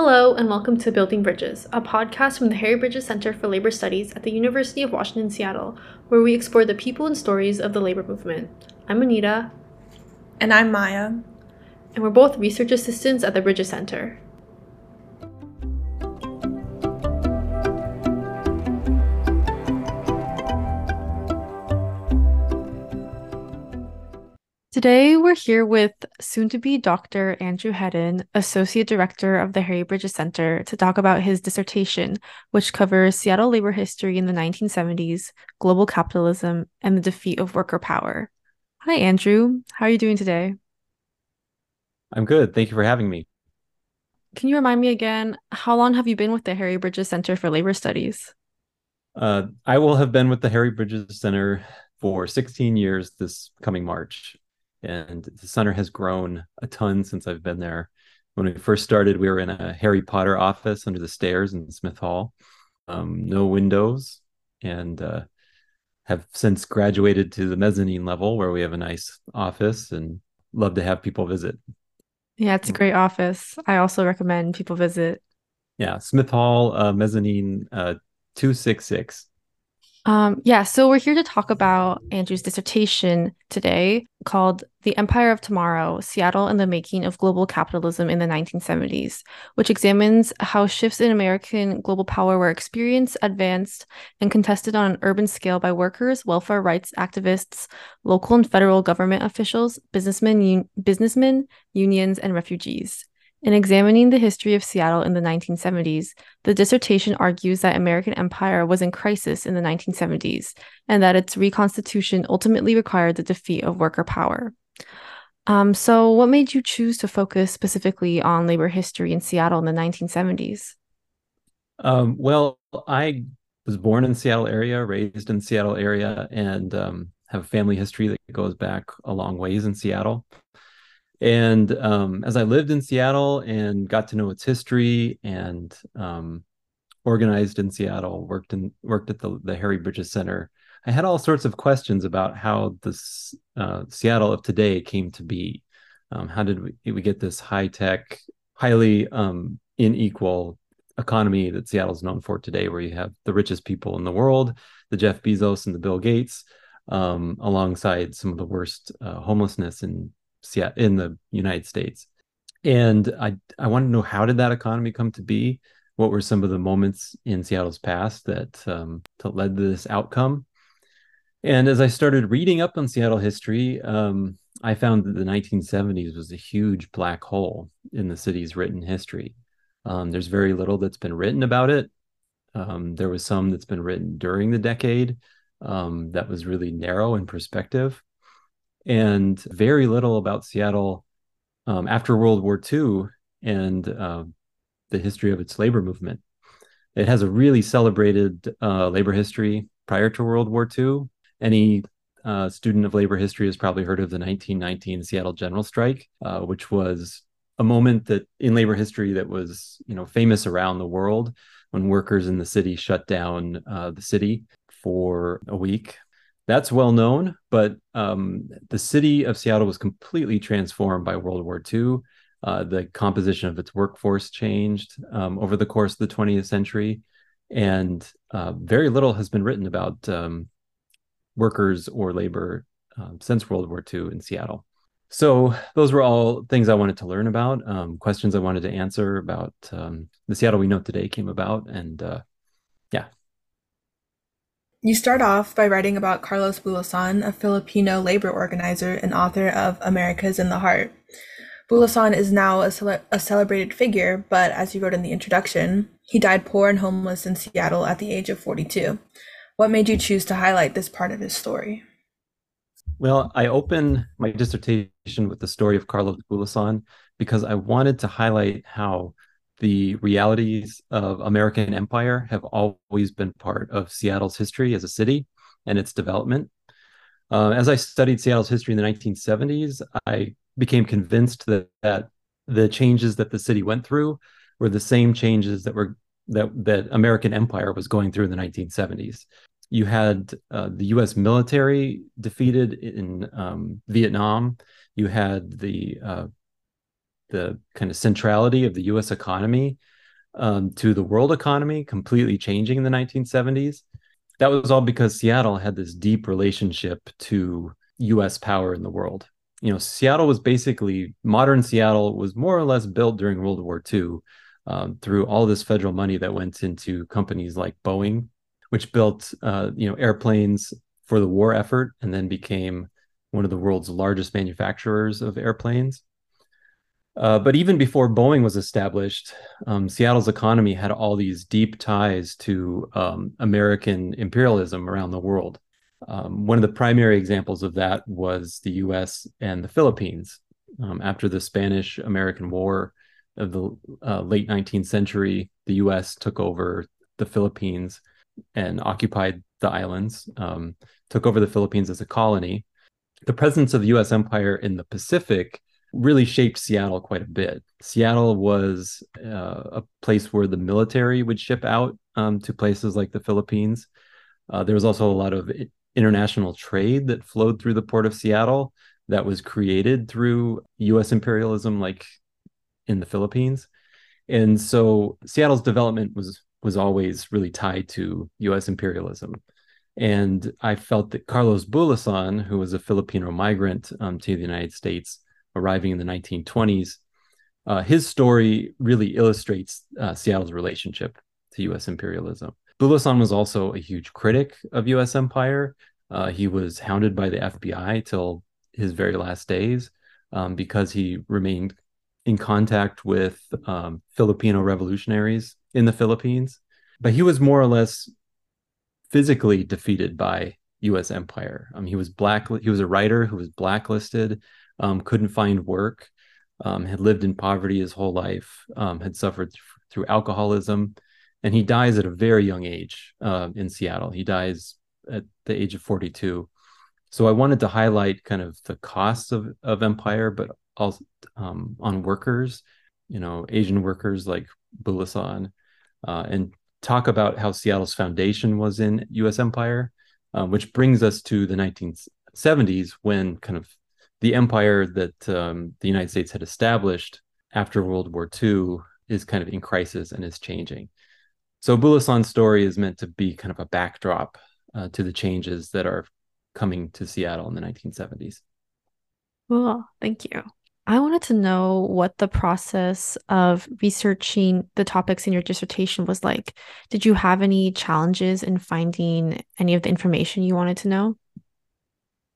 Hello, and welcome to Building Bridges, a podcast from the Harry Bridges Center for Labor Studies at the University of Washington, Seattle, where we explore the people and stories of the labor movement. I'm Anita. And I'm Maya. And we're both research assistants at the Bridges Center. Today, we're here with soon to be Dr. Andrew Hedden, Associate Director of the Harry Bridges Center, to talk about his dissertation, which covers Seattle labor history in the 1970s, global capitalism, and the defeat of worker power. Hi, Andrew. How are you doing today? I'm good. Thank you for having me. Can you remind me again, how long have you been with the Harry Bridges Center for Labor Studies? Uh, I will have been with the Harry Bridges Center for 16 years this coming March and the center has grown a ton since I've been there. When we first started, we were in a Harry Potter office under the stairs in Smith Hall, um, no windows, and uh, have since graduated to the mezzanine level where we have a nice office and love to have people visit. Yeah, it's a great office. I also recommend people visit. Yeah, Smith Hall, uh, mezzanine uh, 266. Um, yeah, so we're here to talk about Andrew's dissertation today called The Empire of Tomorrow Seattle and the Making of Global Capitalism in the 1970s, which examines how shifts in American global power were experienced, advanced, and contested on an urban scale by workers, welfare rights activists, local and federal government officials, businessmen, un- businessmen unions, and refugees. In examining the history of Seattle in the 1970s, the dissertation argues that American empire was in crisis in the 1970s and that its reconstitution ultimately required the defeat of worker power. Um, so, what made you choose to focus specifically on labor history in Seattle in the 1970s? Um, well, I was born in Seattle area, raised in Seattle area, and um, have a family history that goes back a long ways in Seattle. And um, as I lived in Seattle and got to know its history and um, organized in Seattle, worked in worked at the, the Harry Bridges Center, I had all sorts of questions about how this uh, Seattle of today came to be. Um, how did we, we, get this high tech, highly um, unequal economy that Seattle's known for today, where you have the richest people in the world, the Jeff Bezos and the Bill Gates, um, alongside some of the worst uh, homelessness and in the United States. And I I want to know how did that economy come to be? What were some of the moments in Seattle's past that um, that led to this outcome? And as I started reading up on Seattle history, um, I found that the 1970s was a huge black hole in the city's written history. Um, there's very little that's been written about it. Um, there was some that's been written during the decade um, that was really narrow in perspective and very little about Seattle um, after World War II and uh, the history of its labor movement. It has a really celebrated uh, labor history prior to World War II. Any uh, student of labor history has probably heard of the 1919 Seattle General Strike, uh, which was a moment that in labor history that was you know famous around the world when workers in the city shut down uh, the city for a week that's well known, but um, the city of Seattle was completely transformed by World War II. Uh, the composition of its workforce changed um, over the course of the 20th century, and uh, very little has been written about um, workers or labor um, since World War II in Seattle. So those were all things I wanted to learn about, um, questions I wanted to answer about um, the Seattle we know today came about, and uh, yeah, you start off by writing about Carlos Bulosan, a Filipino labor organizer and author of America's in the Heart. Bulosan is now a, cele- a, celebrated figure, but as you wrote in the introduction, he died poor and homeless in Seattle at the age of 42. What made you choose to highlight this part of his story? Well, I open my dissertation with the story of Carlos Bulosan because I wanted to highlight how the realities of American empire have always been part of Seattle's history as a city and its development. Uh, as I studied Seattle's history in the 1970s, I became convinced that, that the changes that the city went through were the same changes that were that that American empire was going through in the 1970s. You had uh, the U.S. military defeated in um, Vietnam. You had the uh, the kind of centrality of the US economy um, to the world economy completely changing in the 1970s. That was all because Seattle had this deep relationship to US power in the world. You know, Seattle was basically modern Seattle was more or less built during World War II um, through all this federal money that went into companies like Boeing, which built uh, you know airplanes for the war effort and then became one of the world's largest manufacturers of airplanes. Uh, but even before Boeing was established, um, Seattle's economy had all these deep ties to um, American imperialism around the world. Um, one of the primary examples of that was the US and the Philippines. Um, after the Spanish American War of the uh, late 19th century, the US took over the Philippines and occupied the islands, um, took over the Philippines as a colony. The presence of the US empire in the Pacific really shaped Seattle quite a bit. Seattle was uh, a place where the military would ship out um, to places like the Philippines. Uh, there was also a lot of international trade that flowed through the port of Seattle that was created through US imperialism, like in the Philippines. And so Seattle's development was was always really tied to US imperialism. And I felt that Carlos Bulosan, who was a Filipino migrant um, to the United States, arriving in the 1920s, uh, his story really illustrates uh, Seattle's relationship to U.S. imperialism. Bulosan was also a huge critic of U.S. empire. Uh, he was hounded by the FBI till his very last days um, because he remained in contact with um, Filipino revolutionaries in the Philippines. But he was more or less physically defeated by U.S. empire. Um, he was black. He was a writer who was blacklisted um, couldn't find work, um, had lived in poverty his whole life, um, had suffered th- through alcoholism, and he dies at a very young age uh, in Seattle. He dies at the age of 42. So I wanted to highlight kind of the costs of, of empire, but also um, on workers, you know, Asian workers like Bulosan, uh, and talk about how Seattle's foundation was in U.S. empire, um, which brings us to the 1970s when kind of the empire that um, the United States had established after World War II is kind of in crisis and is changing. So Bulosan's story is meant to be kind of a backdrop uh, to the changes that are coming to Seattle in the 1970s. Cool, thank you. I wanted to know what the process of researching the topics in your dissertation was like. Did you have any challenges in finding any of the information you wanted to know?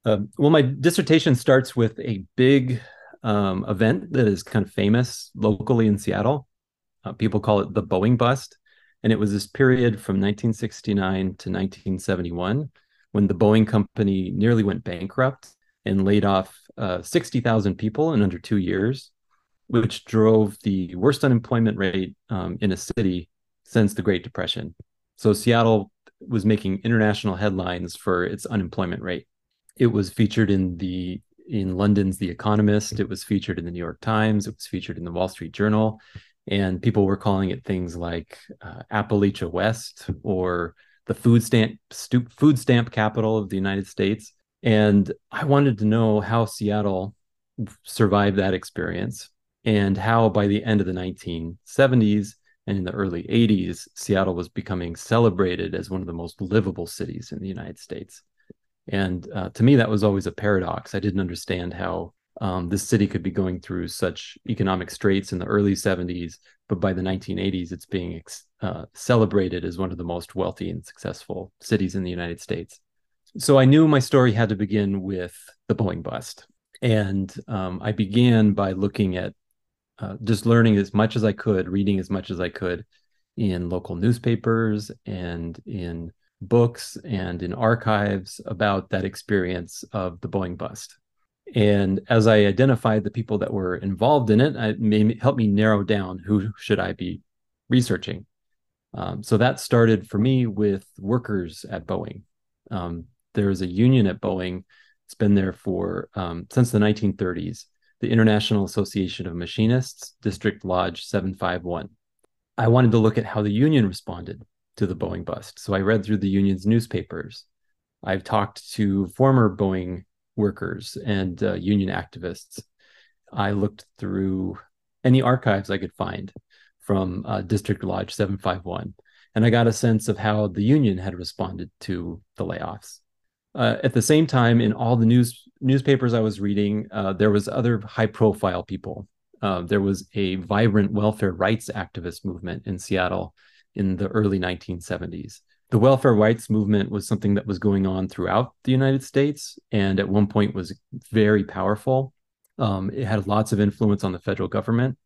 Um, well, my dissertation starts with a big um, event that is kind of famous locally in Seattle. Uh, people call it the Boeing bust. And it was this period from 1969 to 1971 when the Boeing company nearly went bankrupt and laid off uh, 60,000 people in under two years, which drove the worst unemployment rate um, in a city since the Great Depression. So Seattle was making international headlines for its unemployment rate. It was featured in the in London's The Economist. It was featured in the New York Times. It was featured in the Wall Street Journal, and people were calling it things like uh, Appalachia West or the food stamp stu- food stamp capital of the United States. And I wanted to know how Seattle survived that experience and how by the end of the 1970s and in the early 80s, Seattle was becoming celebrated as one of the most livable cities in the United States. And uh, to me, that was always a paradox. I didn't understand how um, this city could be going through such economic straits in the early 70s, but by the 1980s, it's being ex- uh, celebrated as one of the most wealthy and successful cities in the United States. So I knew my story had to begin with the Boeing bust. And um, I began by looking at uh, just learning as much as I could, reading as much as I could in local newspapers and in books and in archives about that experience of the Boeing bust. And as I identified the people that were involved in it, it made, helped me narrow down who should I be researching. Um, so that started for me with workers at Boeing. Um, there's a union at Boeing. It's been there for um, since the 1930s. The International Association of Machinists, District Lodge 751. I wanted to look at how the union responded to the Boeing bust. So I read through the union's newspapers. I've talked to former Boeing workers and uh, union activists. I looked through any archives I could find from uh, District Lodge 751. And I got a sense of how the union had responded to the layoffs. Uh, at the same time, in all the news newspapers I was reading, uh, there was other high profile people. Uh, there was a vibrant welfare rights activist movement in Seattle in the early 1970s. The welfare rights movement was something that was going on throughout the United States, and at one point was very powerful. Um, it had lots of influence on the federal government.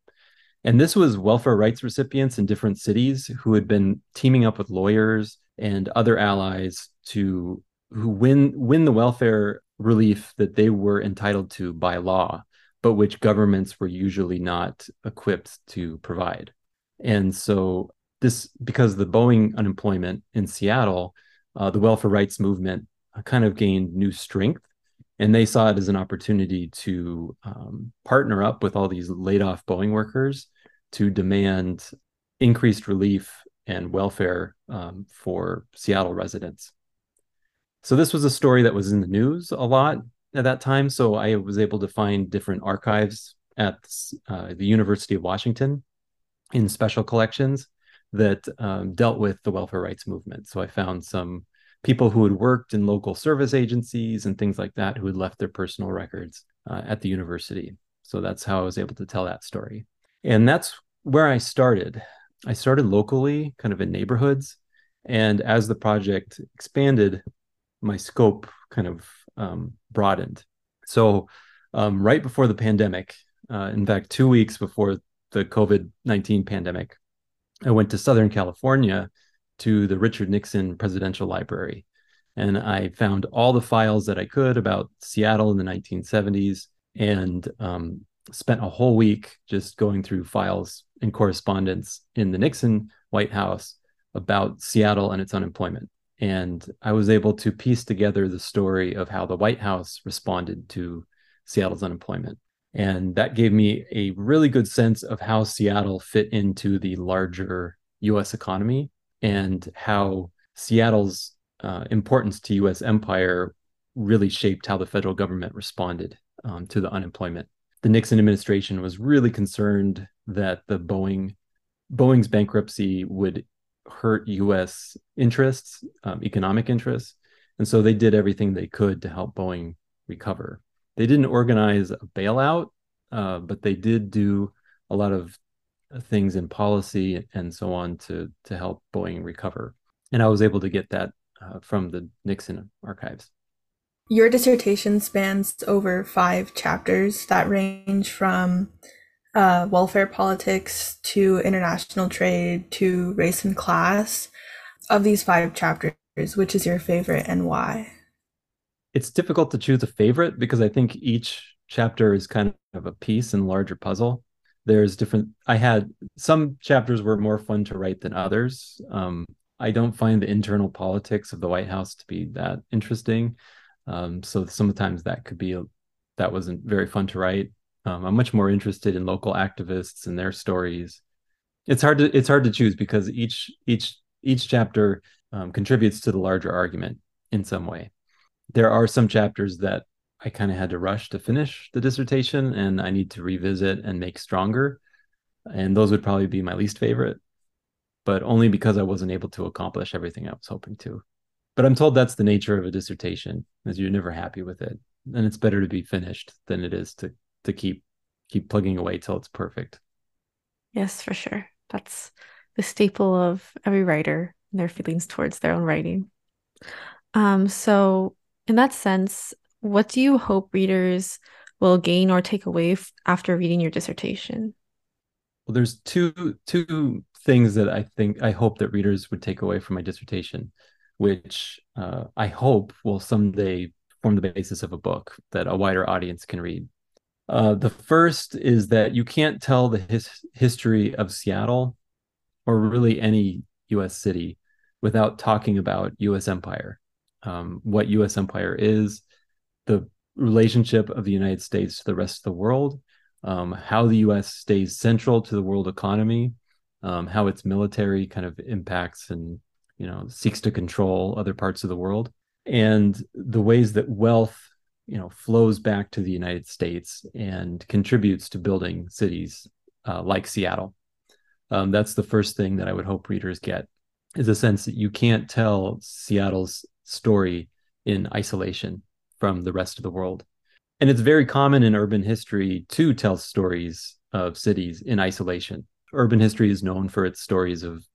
And this was welfare rights recipients in different cities who had been teaming up with lawyers and other allies to who win win the welfare relief that they were entitled to by law, but which governments were usually not equipped to provide. And so this because the Boeing unemployment in Seattle, uh, the welfare rights movement kind of gained new strength and they saw it as an opportunity to um, partner up with all these laid off Boeing workers to demand increased relief and welfare um, for Seattle residents. So this was a story that was in the news a lot at that time. So I was able to find different archives at uh, the University of Washington in special collections that um, dealt with the welfare rights movement. So I found some people who had worked in local service agencies and things like that who had left their personal records uh, at the university. So that's how I was able to tell that story. And that's where I started. I started locally, kind of in neighborhoods. And as the project expanded, my scope kind of um, broadened. So, um, right before the pandemic, uh, in fact, two weeks before the COVID 19 pandemic, I went to Southern California to the Richard Nixon Presidential Library. And I found all the files that I could about Seattle in the 1970s and um, spent a whole week just going through files and correspondence in the Nixon White House about Seattle and its unemployment. And I was able to piece together the story of how the White House responded to Seattle's unemployment. And that gave me a really good sense of how Seattle fit into the larger US economy and how Seattle's uh, importance to U.S. empire really shaped how the federal government responded um, to the unemployment. The Nixon administration was really concerned that the Boeing Boeing's bankruptcy would hurt U.S. interests, um, economic interests, and so they did everything they could to help Boeing recover. They didn't organize a bailout, uh, but they did do a lot of things in policy and so on to to help Boeing recover. And I was able to get that uh, from the Nixon archives. Your dissertation spans over five chapters that range from uh, welfare politics to international trade to race and class. Of these five chapters, which is your favorite and why? It's difficult to choose a favorite because I think each chapter is kind of a piece in larger puzzle. There's different i had some chapters were more fun to write than others. Um, i don't find the internal politics of the white house to be that interesting. Um, so sometimes that could be that wasn't very fun to write. Um, i'm much more interested in local activists and their stories. It's hard to it's hard to choose because each each each chapter um, contributes to the larger argument in some way there are some chapters that I kind of had to rush to finish the dissertation and I need to revisit and make stronger. And those would probably be my least favorite, but only because I wasn't able to accomplish everything I was hoping to. But I'm told that's the nature of a dissertation, is you're never happy with it. And it's better to be finished than it is to to keep keep plugging away till it's perfect. Yes, for sure. That's the staple of every writer, and their feelings towards their own writing. Um, so in that sense, what do you hope readers will gain or take away f- after reading your dissertation? Well, there's two two things that I think I hope that readers would take away from my dissertation, which uh, I hope will someday form the basis of a book that a wider audience can read. Uh, the first is that you can't tell the his- history of Seattle or really any U.S. city without talking about U.S. empire, um, what U.S. empire is, the relationship of the United States to the rest of the world, um, how the U.S. stays central to the world economy, um, how its military kind of impacts and you know seeks to control other parts of the world, and the ways that wealth you know flows back to the United States and contributes to building cities uh, like Seattle. Um, that's the first thing that I would hope readers get is a sense that you can't tell Seattle's story in isolation from the rest of the world. And it's very common in urban history to tell stories of cities in isolation. Urban history is known for its stories of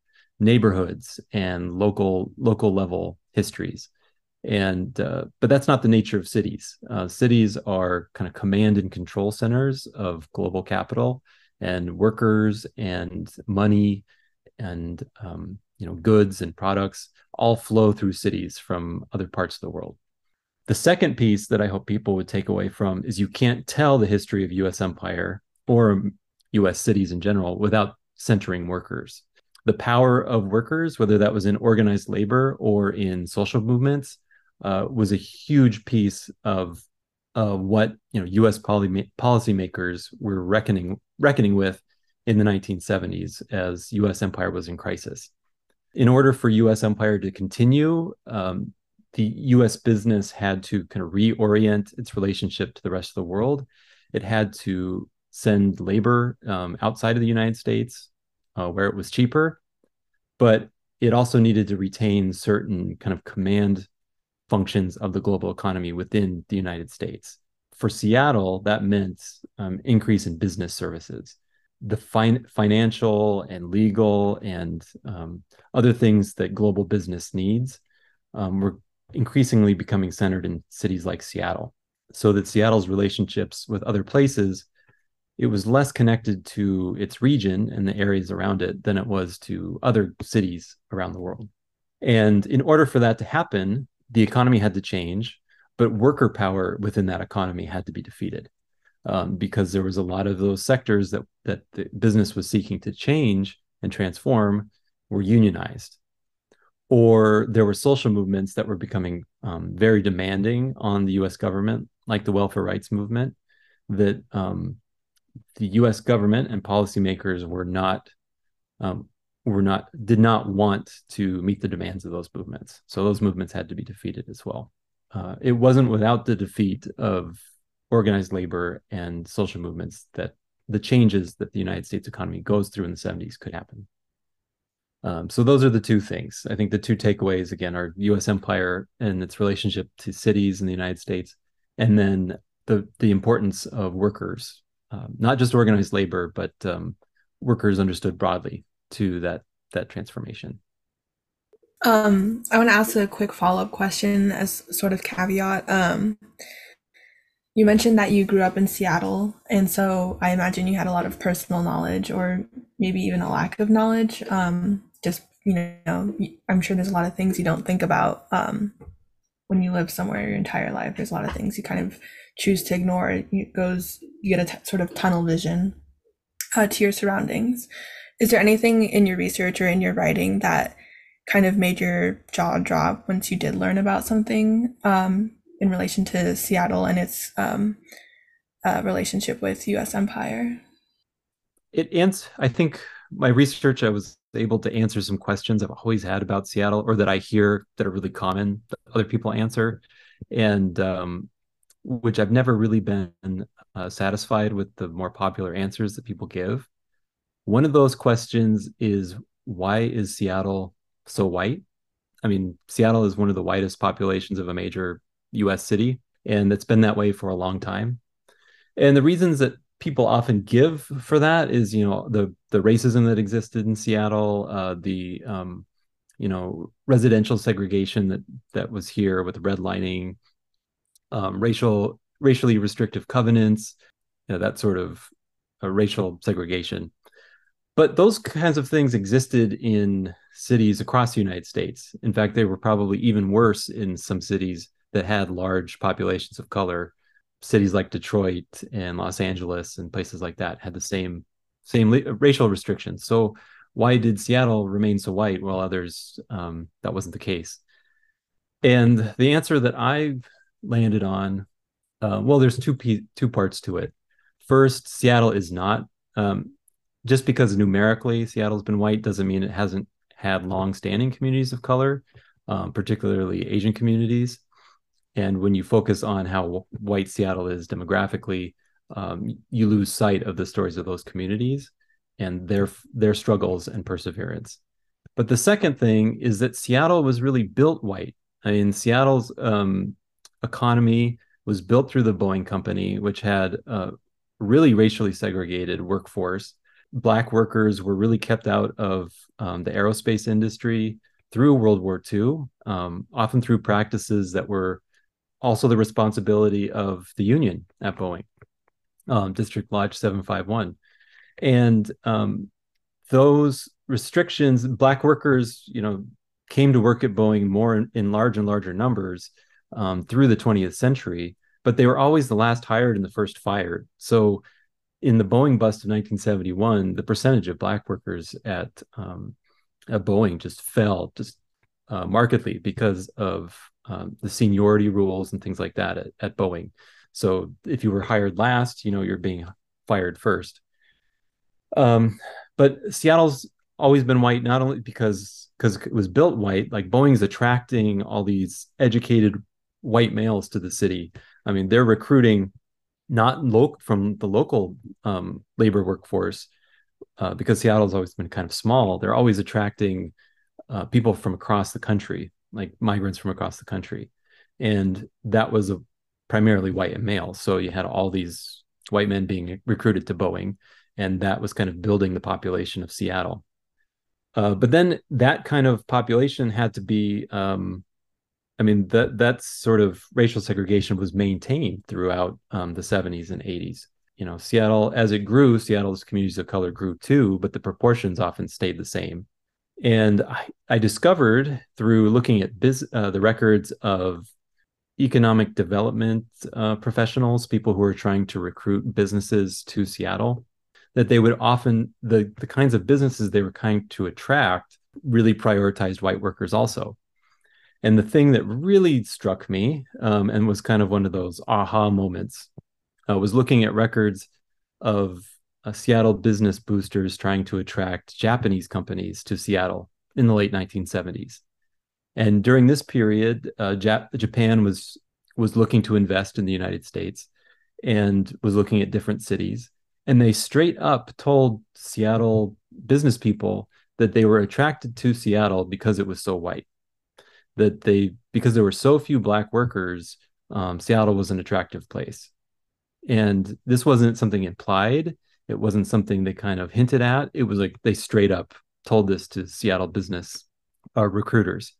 neighborhoods and local local level histories and uh, but that's not the nature of cities uh, cities are kind of command and control centers of global capital and workers and money and um, you know goods and products all flow through cities from other parts of the world the second piece that i hope people would take away from is you can't tell the history of us empire or us cities in general without centering workers the power of workers whether that was in organized labor or in social movements uh, was a huge piece of uh, what you know U.S. Poly- policymakers were reckoning reckoning with in the 1970s as U.S. empire was in crisis. In order for U.S. empire to continue, um, the U.S. business had to kind of reorient its relationship to the rest of the world. It had to send labor um, outside of the United States uh, where it was cheaper, but it also needed to retain certain kind of command functions of the global economy within the United States. For Seattle, that meant um, increase in business services. The fin- financial and legal and um, other things that global business needs um, were increasingly becoming centered in cities like Seattle. So that Seattle's relationships with other places, it was less connected to its region and the areas around it than it was to other cities around the world. And in order for that to happen, the economy had to change, but worker power within that economy had to be defeated um, because there was a lot of those sectors that that the business was seeking to change and transform were unionized, or there were social movements that were becoming um, very demanding on the U.S. government, like the welfare rights movement, that um, the U.S. government and policymakers were not um, were not did not want to meet the demands of those movements. So those movements had to be defeated as well. Uh, it wasn't without the defeat of organized labor and social movements that the changes that the United States economy goes through in the 70s could happen. Um, so those are the two things. I think the two takeaways again are U.S. empire and its relationship to cities in the United States, and then the the importance of workers, um, not just organized labor, but um, workers understood broadly to that that transformation. Um, I want to ask a quick follow up question as sort of caveat. You mentioned that you grew up in Seattle, and so I imagine you had a lot of personal knowledge, or maybe even a lack of knowledge. Um, just you know, I'm sure there's a lot of things you don't think about um, when you live somewhere your entire life. There's a lot of things you kind of choose to ignore. It goes, you get a t- sort of tunnel vision uh, to your surroundings. Is there anything in your research or in your writing that kind of made your jaw drop once you did learn about something um, in relation to Seattle and its um, uh, relationship with U.S. empire? It ans- I think my research, I was able to answer some questions I've always had about Seattle, or that I hear that are really common that other people answer, and um, which I've never really been uh, satisfied with the more popular answers that people give. One of those questions is why is Seattle so white? I mean, Seattle is one of the whitest populations of a major US city, and it's been that way for a long time. And the reasons that people often give for that is, you know, the the racism that existed in Seattle, uh, the um, you know, residential segregation that that was here with redlining, um, racial racially restrictive covenants, you know, that sort of uh, racial segregation but those kinds of things existed in cities across the United States. In fact, they were probably even worse in some cities that had large populations of color. Cities like Detroit and Los Angeles and places like that had the same same racial restrictions. So why did Seattle remain so white while others um, that wasn't the case? And the answer that I've landed on, uh, well, there's two two parts to it. First, Seattle is not um, just because numerically Seattle's been white doesn't mean it hasn't had long-standing communities of color, um, particularly Asian communities. And when you focus on how white Seattle is demographically, um, you lose sight of the stories of those communities. and their their struggles and perseverance. But the second thing is that Seattle was really built white. I mean, Seattle's um, economy was built through the Boeing Company, which had a really racially segregated workforce. Black workers were really kept out of um, the aerospace industry through World War II, um, often through practices that were also the responsibility of the union at Boeing, um, District Lodge 751. And um, those restrictions, Black workers, you know, came to work at Boeing more in, in large and larger numbers um, through the 20th century, but they were always the last hired and the first fired. So in the Boeing bust of 1971, the percentage of black workers at, um, at Boeing just fell just uh, markedly because of um, the seniority rules and things like that at, at Boeing. So if you were hired last, you know, you're being fired first. Um, but Seattle's always been white, not only because because it was built white, like Boeing's attracting all these educated white males to the city. I mean, they're recruiting not local from the local um, labor workforce uh, because Seattle's always been kind of small. They're always attracting uh, people from across the country, like migrants from across the country, and that was a primarily white and male. So you had all these white men being recruited to Boeing, and that was kind of building the population of Seattle. Uh, but then that kind of population had to be um, I mean that that sort of racial segregation was maintained throughout um, the 70s and 80s. You know, Seattle as it grew, Seattle's communities of color grew too, but the proportions often stayed the same. And I, I discovered through looking at biz, uh, the records of economic development uh, professionals, people who are trying to recruit businesses to Seattle, that they would often the the kinds of businesses they were trying to attract really prioritized white workers also. And the thing that really struck me um, and was kind of one of those aha moments uh, was looking at records of uh, Seattle business boosters trying to attract Japanese companies to Seattle in the late 1970s. And during this period, uh, Jap- Japan was was looking to invest in the United States and was looking at different cities. And they straight up told Seattle business people that they were attracted to Seattle because it was so white that they because there were so few black workers, um, Seattle was an attractive place. And this wasn't something implied. It wasn't something they kind of hinted at. It was like they straight up told this to Seattle business uh, recruiters.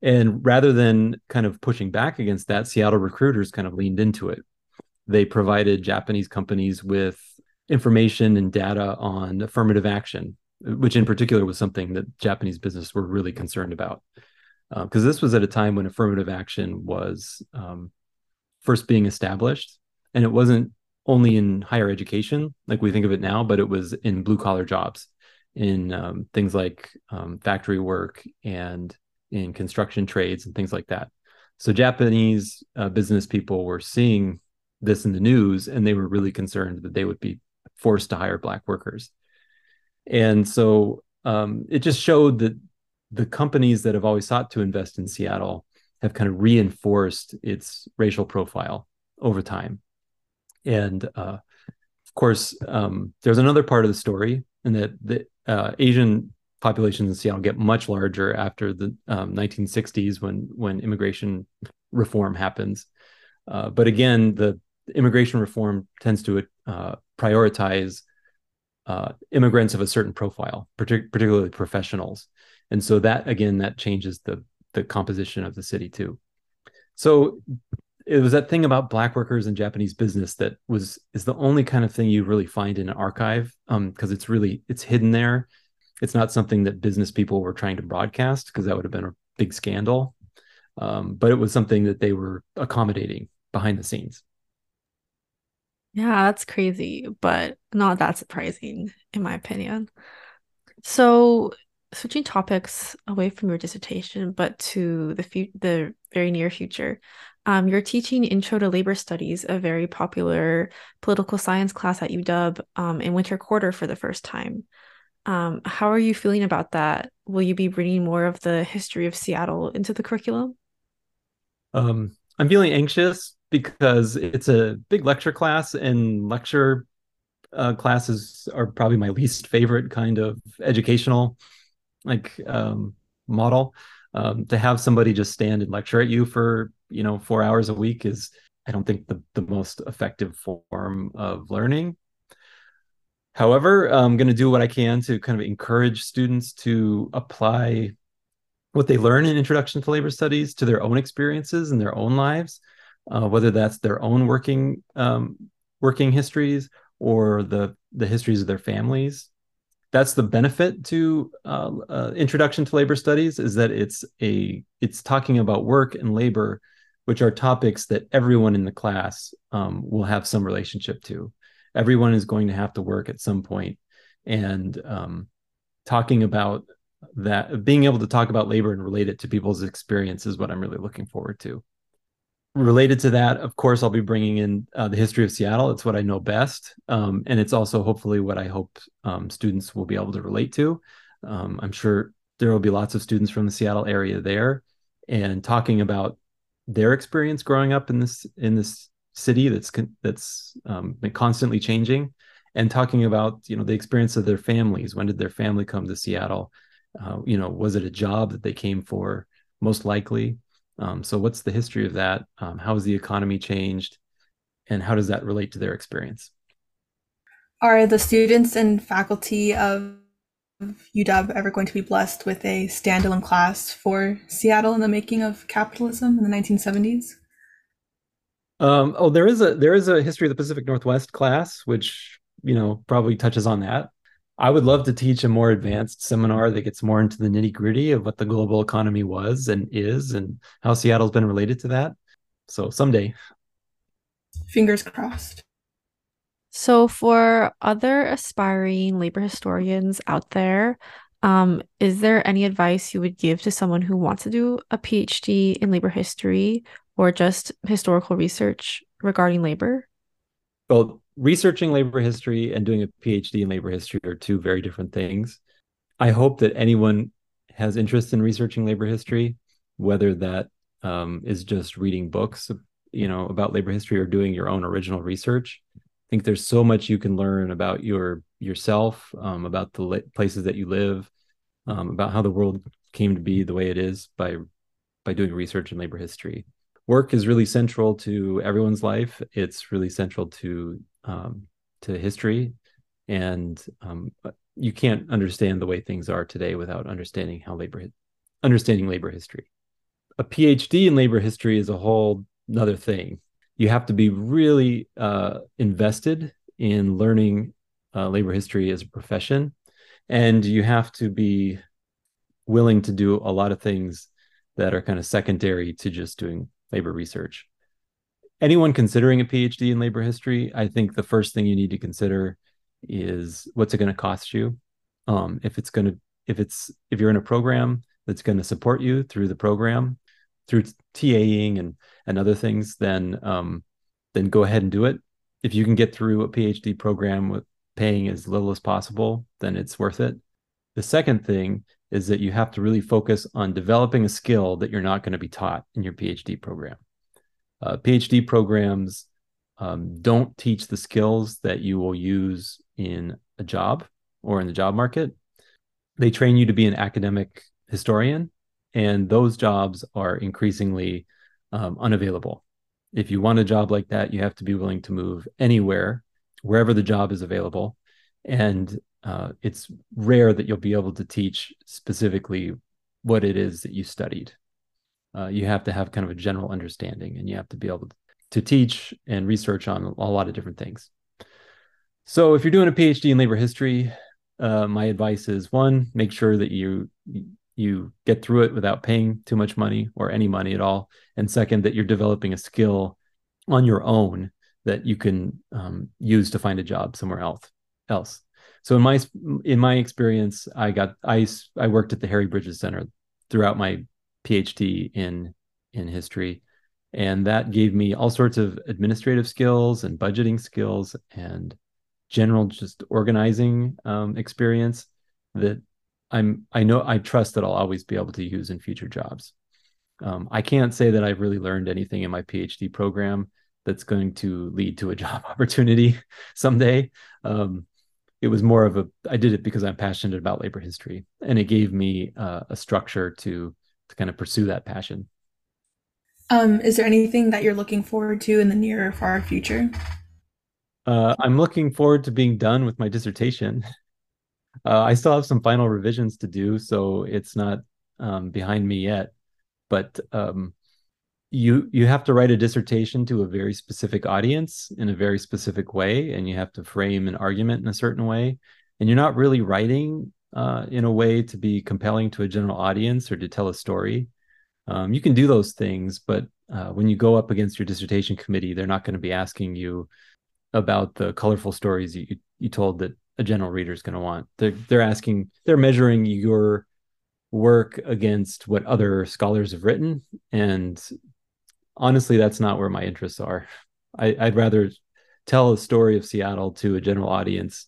And rather than kind of pushing back against that, Seattle recruiters kind of leaned into it. They provided Japanese companies with information and data on affirmative action, which in particular was something that Japanese business were really concerned about because uh, this was at a time when affirmative action was um, first being established, and it wasn't only in higher education like we think of it now, but it was in blue collar jobs, in um, things like um, factory work and in construction trades and things like that. So Japanese uh, business people were seeing this in the news, and they were really concerned that they would be forced to hire black workers. And so um, it just showed that the companies that have always sought to invest in Seattle have kind of reinforced its racial profile over time. And uh, of course, um, there's another part of the story, and that the uh, Asian populations in Seattle get much larger after the um, 1960s when when immigration reform happens. Uh, but again, the immigration reform tends to uh, prioritize uh, immigrants of a certain profile, partic- particularly professionals and so that again that changes the the composition of the city too so it was that thing about black workers and japanese business that was is the only kind of thing you really find in an archive um because it's really it's hidden there. It's not something that business people were trying to broadcast because that would have been a big scandal. Um, but it was something that they were accommodating behind the scenes. Yeah that's crazy but not that surprising in my opinion. So switching topics away from your dissertation, but to the fu- the very near future. Um, you're teaching Intro to Labor Studies, a very popular political science class at UW um, in winter quarter for the first time. Um, how are you feeling about that? Will you be bringing more of the history of Seattle into the curriculum? Um, I'm feeling anxious because it's a big lecture class, and lecture uh, classes are probably my least favorite kind of educational like um, model. Um, to have somebody just stand and lecture at you for you know four hours a week is I don't think the the most effective form of learning. However, I'm going to do what I can to kind of encourage students to apply what they learn in Introduction to Labor Studies to their own experiences and their own lives, uh, whether that's their own working um, working histories or the the histories of their families. That's the benefit to uh, uh, Introduction to Labor Studies is that it's a it's talking about work and labor, which are topics that everyone in the class um, will have some relationship to. Everyone is going to have to work at some point, and um, talking about that, being able to talk about labor and relate it to people's experience is what I'm really looking forward to related to that, of course, I'll be bringing in uh, the history of Seattle. It's what I know best, um, and it's also hopefully what I hope um, students will be able to relate to. Um, I'm sure there will be lots of students from the Seattle area there, and talking about their experience growing up in this in this city that's that's um, constantly changing, and talking about you know the experience of their families. When did their family come to Seattle? Uh, you know, was it a job that they came for? Most likely, um, so, what's the history of that? Um, how has the economy changed? And how does that relate to their experience? Are the students and faculty of UW ever going to be blessed with a standalone class for Seattle in the making of capitalism in the 1970s? Um, oh, there is a there is a history of the Pacific Northwest class, which you know probably touches on that. I would love to teach a more advanced seminar that gets more into the nitty gritty of what the global economy was and is and how Seattle's been related to that. So someday. Fingers crossed. So, for other aspiring labor historians out there, um, is there any advice you would give to someone who wants to do a PhD in labor history or just historical research regarding labor? Well, researching labor history and doing a PhD in labor history are two very different things. I hope that anyone has interest in researching labor history, whether that um, is just reading books, you know, about labor history or doing your own original research. I think there's so much you can learn about your yourself, um, about the places that you live, um, about how the world came to be the way it is by by doing research in labor history. Work is really central to everyone's life. It's really central to um, to history, and um, you can't understand the way things are today without understanding how labor understanding labor history. A PhD in labor history is a whole another thing. You have to be really uh, invested in learning uh, labor history as a profession, and you have to be willing to do a lot of things that are kind of secondary to just doing labor research anyone considering a PhD in labor history, I think the first thing you need to consider is what's it going to cost you. Um, if it's going to, if it's, if you're in a program that's going to support you through the program, through TAing and and other things, then um, then go ahead and do it. If you can get through a PhD program with paying as little as possible, then it's worth it. The second thing is that you have to really focus on developing a skill that you're not going to be taught in your PhD program uh, PhD programs um, don't teach the skills that you will use in a job or in the job market. They train you to be an academic historian, and those jobs are increasingly um, unavailable. If you want a job like that, you have to be willing to move anywhere, wherever the job is available. And uh, it's rare that you'll be able to teach specifically what it is that you studied uh, you have to have kind of a general understanding and you have to be able to teach and research on a lot of different things. So if you're doing a PhD in labor history, uh, my advice is one, make sure that you you get through it without paying too much money or any money at all, and second, that you're developing a skill on your own that you can um, use to find a job somewhere else. Else. So in my in my experience, I got I I worked at the Harry Bridges Center throughout my PhD in in history, and that gave me all sorts of administrative skills and budgeting skills and general just organizing um, experience that I'm I know I trust that I'll always be able to use in future jobs. Um, I can't say that I've really learned anything in my PhD program that's going to lead to a job opportunity someday. Um, it was more of a I did it because I'm passionate about labor history, and it gave me uh, a structure to to kind of pursue that passion. Um, is there anything that you're looking forward to in the near or far future? Uh, I'm looking forward to being done with my dissertation. Uh, I still have some final revisions to do, so it's not um, behind me yet. But um, you you have to write a dissertation to a very specific audience in a very specific way and you have to frame an argument in a certain way. And you're not really writing uh, in a way to be compelling to a general audience or to tell a story. Um, you can do those things but uh, when you go up against your dissertation committee they're not going to be asking you about the colorful stories you, you told that a general reader is going to want. They're, they're asking they're measuring your work against what other scholars have written and honestly, that's not where my interests are. I, would rather tell a story of Seattle to a general audience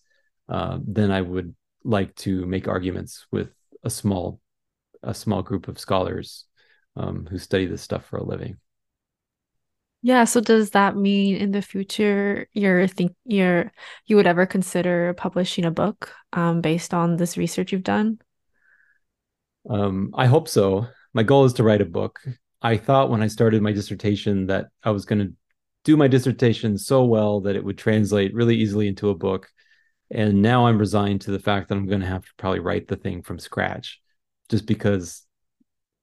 uh, than I would like to make arguments with a small a small group of scholars um, who study this stuff for a living. Yeah, so does that mean in the future you're think you're you would ever consider publishing a book um, based on this research you've done? Um, I hope so. My goal is to write a book. I thought when I started my dissertation that I was going to do my dissertation so well that it would translate really easily into a book. And now I'm resigned to the fact that I'm going to have to probably write the thing from scratch just because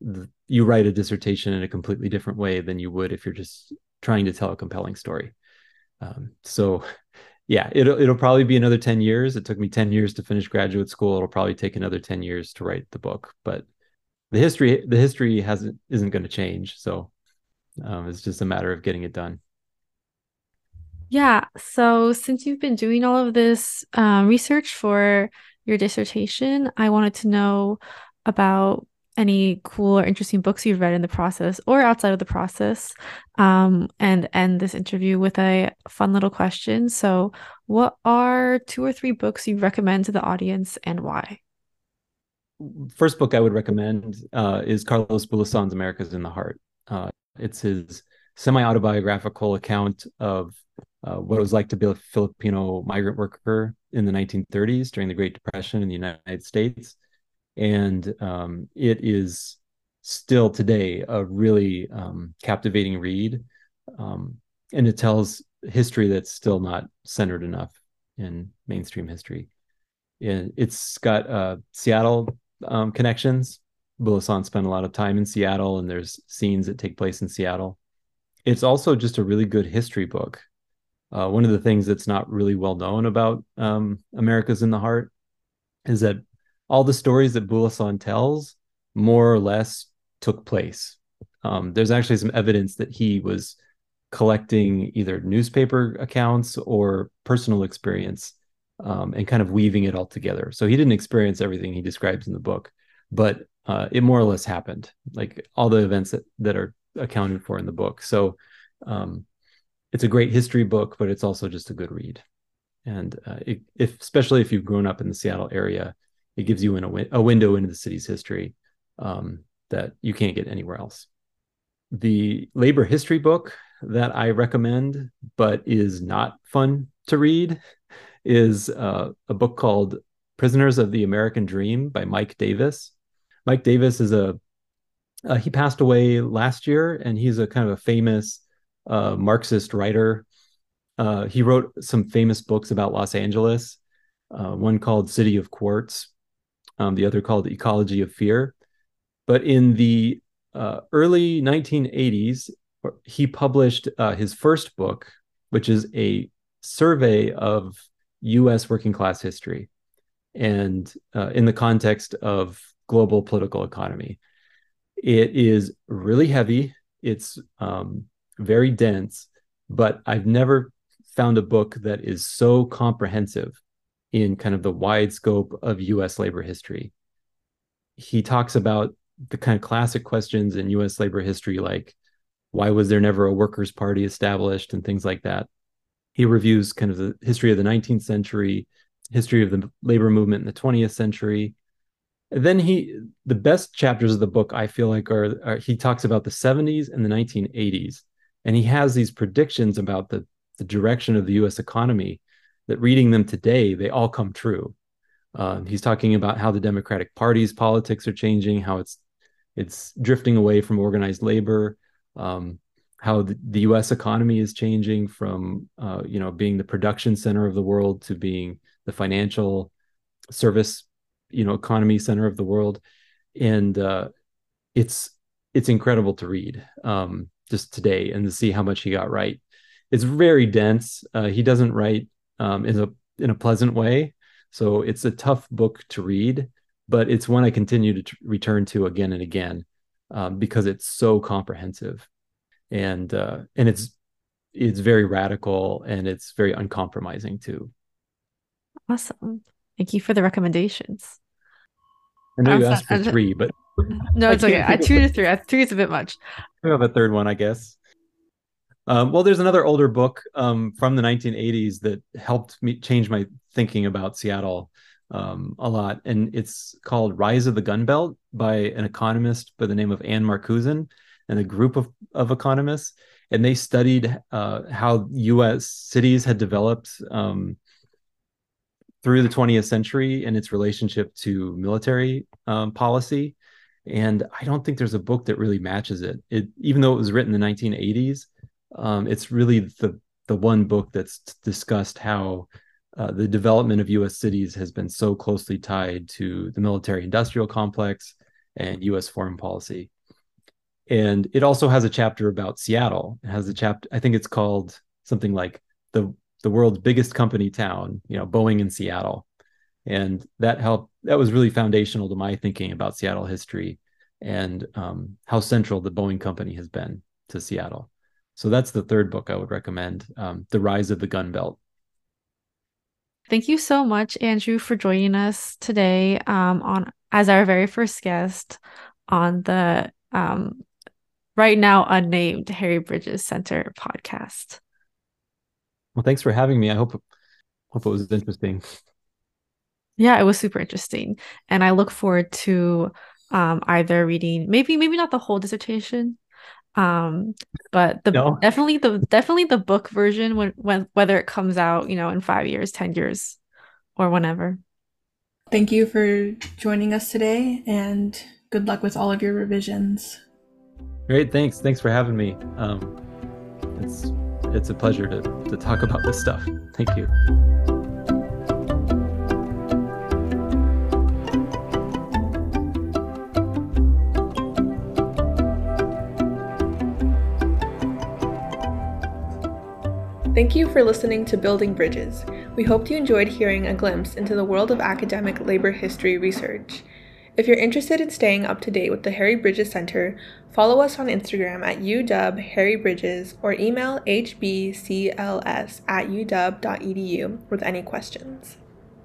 the, you write a dissertation in a completely different way than you would if you're just trying to tell a compelling story. Um, so yeah, it'll it'll probably be another 10 years. It took me 10 years to finish graduate school. It'll probably take another 10 years to write the book, but the history the history hasn't isn't going to change. So um, it's just a matter of getting it done. Yeah. So since you've been doing all of this um, research for your dissertation i wanted to know about any cool or interesting books you've read in the process or outside of the process um, and end this interview with a fun little question. So what are two or three books you recommend to the audience and why first book I would recommend uh, is Carlos Bulosan's America's in the Heart. Uh, it's his semi autobiographical account of uh, what it was like to be a Filipino migrant worker in the 1930s during the Great Depression in the United States. And um, it is still today a really um, captivating read. Um, and it tells history that's still not centered enough in mainstream history. It's got uh, Seattle um, connections. Bulosan spent a lot of time in Seattle, and there's scenes that take place in Seattle. It's also just a really good history book. Uh, one of the things that's not really well known about um, America's in the Heart is that all the stories that Bulosan tells more or less took place. Um, there's actually some evidence that he was collecting either newspaper accounts or personal experience um, and kind of weaving it all together. So he didn't experience everything he describes in the book, but uh, it more or less happened, like all the events that, that are accounted for in the book. So um, it's a great history book, but it's also just a good read. And uh, it, if, especially if you've grown up in the Seattle area, it gives you a, a window into the city's history um, that you can't get anywhere else. The labor history book that I recommend, but is not fun to read, is uh, a book called Prisoners of the American Dream by Mike Davis. Mike Davis is a uh, he passed away last year, and he's a kind of a famous uh, Marxist writer. Uh, he wrote some famous books about Los Angeles. Uh, one called City of Quartz, um, the other called Ecology of Fear. But in the uh, early 1980s, he published his first book, which is a survey of US working class history and uh, in the context of global political economy. It is really heavy, it's um, very dense, but I've never found a book that is so comprehensive in kind of the wide scope of US labor history. He talks about the kind of classic questions in US labor history, like why was there never a workers' party established and things like that. He reviews kind of the history of the 19th century, history of the labor movement in the 20th century. And then he, the best chapters of the book, I feel like, are, are he talks about the 70s and the 1980s, and he has these predictions about the the direction of the U.S. economy that reading them today they all come true. Um, he's talking about how the Democratic Party's politics are changing, how it's it's drifting away from organized labor, um, how the, U.S. economy is changing from uh, you know being the production center of the world to being the financial service you know economy center of the world, and uh, it's it's incredible to read um, just today and to see how much he got right. It's very dense. Uh, he doesn't write um, in a in a pleasant way, so it's a tough book to read, but it's one I continue to t- return to again and again um, because it's so comprehensive, and uh, and it's it's very radical and it's very uncompromising too. Awesome. Thank you for the recommendations. I know you asked for three, but no, it's okay. I two to three. I, three is a bit much. I have a third one, I guess. Um, well, there's another older book um, from the 1980s that helped me change my thinking about Seattle um, a lot, and it's called "Rise of the Gun Belt" by an economist by the name of Anne Markusen and a group of, of economists, and they studied uh, how U.S. cities had developed um, through the 20th century and its relationship to military um, policy. And I don't think there's a book that really matches it. It even though it was written in the 1980s um, it's really the the one book that's discussed how uh, the development of U.S. cities has been so closely tied to the military-industrial complex and U.S. foreign policy. And it also has a chapter about Seattle. It has a chapter, I think it's called something like the the world's biggest company town, you know, Boeing in Seattle. And that helped. That was really foundational to my thinking about Seattle history and um, how central the Boeing company has been to Seattle. So that's the third book I would recommend um, The Rise of the Gun Belt. Thank you so much, Andrew, for joining us today um, on as our very first guest on the um, right now unnamed Harry Bridges Center podcast. Well, thanks for having me. I hope hope it was interesting. Yeah, it was super interesting, and I look forward to um, either reading maybe maybe not the whole dissertation, um but the no. definitely the definitely the book version when when whether it comes out you know in five years ten years or whenever thank you for joining us today and good luck with all of your revisions great thanks thanks for having me um it's it's a pleasure to to talk about this stuff thank you Thank you for listening to Building Bridges. We hope you enjoyed hearing a glimpse into the world of academic labor history research. If you're interested in staying up to date with the Harry Bridges Center, follow us on Instagram at uw Harry Bridges or email hbcls at uw.edu with any questions.